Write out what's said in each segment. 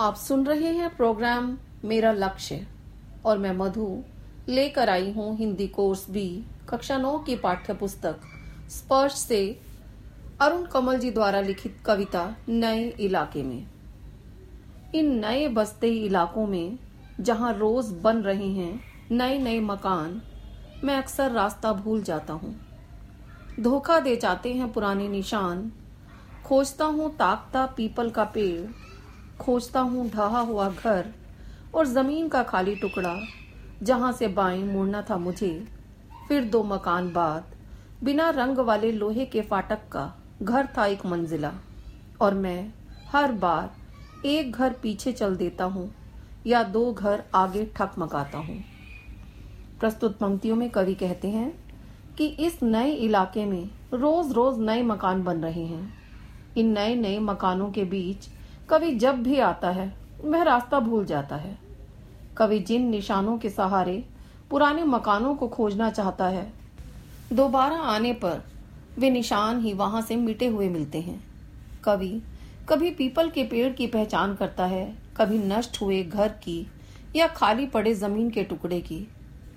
आप सुन रहे हैं प्रोग्राम मेरा लक्ष्य और मैं मधु लेकर आई हूँ हिंदी कोर्स बी, कक्षा नौ की पाठ्य पुस्तक स्पर्श से अरुण कमल जी द्वारा लिखित कविता नए इलाके में। इन नए बसते इलाकों में जहाँ रोज बन रहे हैं नए नए मकान, मैं अक्सर रास्ता भूल जाता हूँ। धोखा दे जाते हैं पुराने निशान, खोजता हूँ ताकता पीपल का पेड़ खोजता हूँ ढहा हुआ घर और ज़मीन का खाली टुकड़ा, जहाँ से बाएँ मुड़ना था मुझे। फिर दो मकान बाद, बिना रंग वाले लोहे के फाटक का घर था एक मंजिला। और मैं हर बार एक घर पीछे चल देता हूँ या दो घर आगे ठक मकाता हूँ। प्रस्तुत पंक्तियों में कवि कहते हैं कि इस नए इलाके में रोज रोज नए मकान बन रहे हैं। इन नए नए मकानों के बीच कवि जब भी आता है, वह रास्ता भूल जाता है। कवि जिन निशानों के सहारे पुराने मकानों को खोजना चाहता है, दोबारा आने पर वे निशान ही वहाँ से मिटे हुए मिलते हैं। कवि कभी पीपल के पेड़ की पहचान करता है, कभी नष्ट हुए घर की या खाली पड़े ज़मीन के टुकड़े की।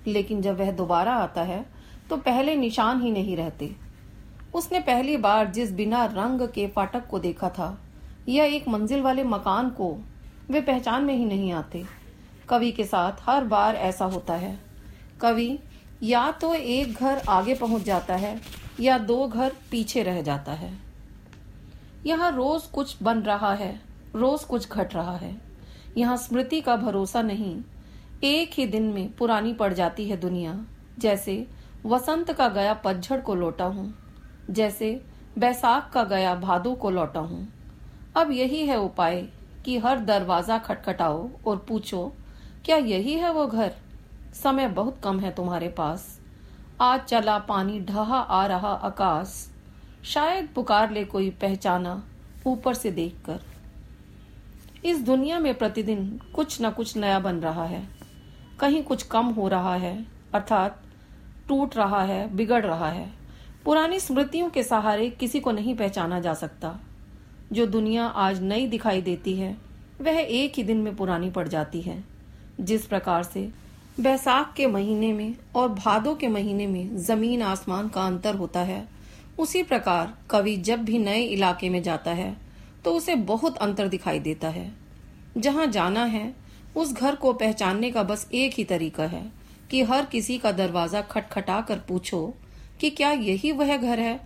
लेकिन जब वह दोबारा आता है तो पहले निशान ही नहीं रहते। उसने पहली बार जिस बिना रंग के फाटक को देखा था या एक मंजिल वाले मकान को वे पहचान में ही नहीं आते। कवि के साथ हर बार ऐसा होता है। कवि, या तो एक घर आगे पहुँच जाता है, या दो घर पीछे रह जाता है। यहाँ रोज कुछ बन रहा है, रोज कुछ घट रहा है। यहाँ स्मृति का भरोसा नहीं, एक ही दिन में पुरानी पड़ जाती है दुनिया। जैसे वसंत का गया पतझड़ को लौटा हूँ, जैसे बैसाख का गया भादो को लौटा हूँ। अब यही है उपाय कि हर दरवाज़ा खटखटाओ और पूछो, क्या यही है वो घर? समय बहुत कम है तुम्हारे पास। आज चला पानी ढहा आ रहा आकाश। शायद पुकार ले कोई पहचाना ऊपर से देखकर। इस दुनिया में प्रतिदिन कुछ न कुछ नया बन रहा है। कहीं कुछ कम हो रहा है, अर्थात टूट रहा है, बिगड़ रहा है। पुरानी स्मृतियों के सहारे किसी को नहीं पहचाना जा सकता। जो दुनिया आज नई दिखाई देती है, वह एक ही दिन में पुरानी पड़ जाती है। जिस प्रकार से बैसाख के महीने में और भादों के महीने में ज़मीन आसमान का अंतर होता है, उसी प्रकार कवि जब भी नए इलाके में जाता है तो उसे बहुत अंतर दिखाई देता है। जहाँ जाना है, उस घर को पहचानने का बस एक ही तरीका है कि हर किसी का दरवाज़ा खटखटा कर पूछो कि क्या यही वह घर है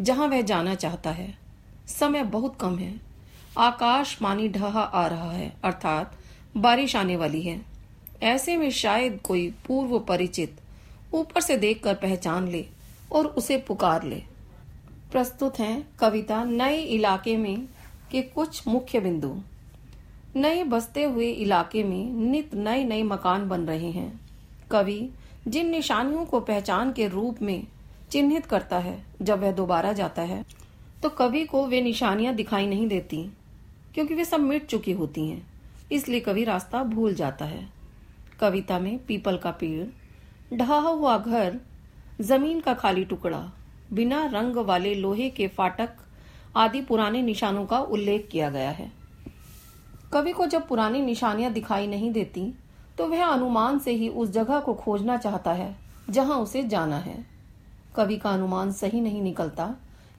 जहाँ वह जाना चाहता है। समय बहुत कम है। आकाश पानी ढहा आ रहा है, अर्थात बारिश आने वाली है। ऐसे में शायद कोई पूर्व परिचित ऊपर से देखकर पहचान ले और उसे पुकार ले। प्रस्तुत है कविता नए इलाके में के कुछ मुख्य बिंदु। नए बसते हुए इलाके में नित नए नए मकान बन रहे हैं। कवि जिन निशानियों को पहचान के रूप में चिन्हित करता है, जब वह दोबारा जाता है तो कवि को वे निशानियाँ दिखाई नहीं देती, क्योंकि वे सब मिट चुकी होती हैं, इसलिए कवि रास्ता भूल जाता है। कविता में पीपल का पेड़, ढहा हुआ घर, ज़मीन का खाली टुकड़ा, बिना रंग वाले लोहे के फाटक आदि पुराने निशानों का उल्लेख किया गया है। कवि को जब पुरानी निशानियाँ दिखाई नहीं देती तो वह अनुमान से ही उस जगह को खोजना चाहता है, जहाँ उसे जाना है। कवि का अनुमान सही नहीं निकलता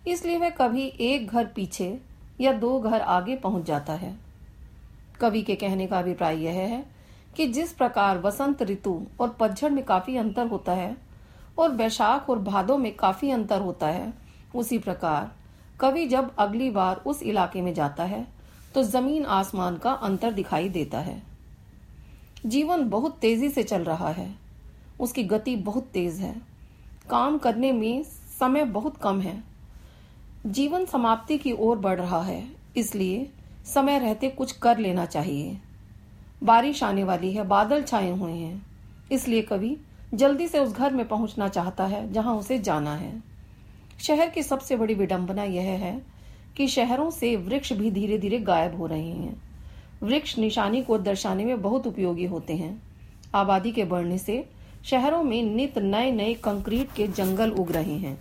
इसलिए वह कभी एक घर पीछे या दो घर आगे पहुँच जाता है। कवि के कहने का अभिप्राय यह है कि जिस प्रकार वसंत ऋतु और पतझड़ में काफ़ी अंतर होता है और बैशाख और भादों में काफ़ी अंतर होता है, उसी प्रकार कवि जब अगली बार उस इलाके में जाता है तो ज़मीन आसमान का अंतर दिखाई देता है। जीवन बहुत तेज़ी से चल रहा है, उसकी गति बहुत तेज है, काम करने में समय बहुत कम है जीवन समाप्ति की ओर बढ़ रहा है, इसलिए समय रहते कुछ कर लेना चाहिए। बारिश आने वाली है, बादल छाए हुए हैं, इसलिए कवि जल्दी से उस घर में पहुँचना चाहता है, जहाँ उसे जाना है। शहर की सबसे बड़ी विडंबना यह है कि शहरों से वृक्ष भी धीरे धीरे गायब हो रहे हैं। वृक्ष निशानी को दर्शाने में बहुत उपयोगी होते हैं। आबादी के बढ़ने से शहरों में नित नए नए कंक्रीट के जंगल उग रहे हैं।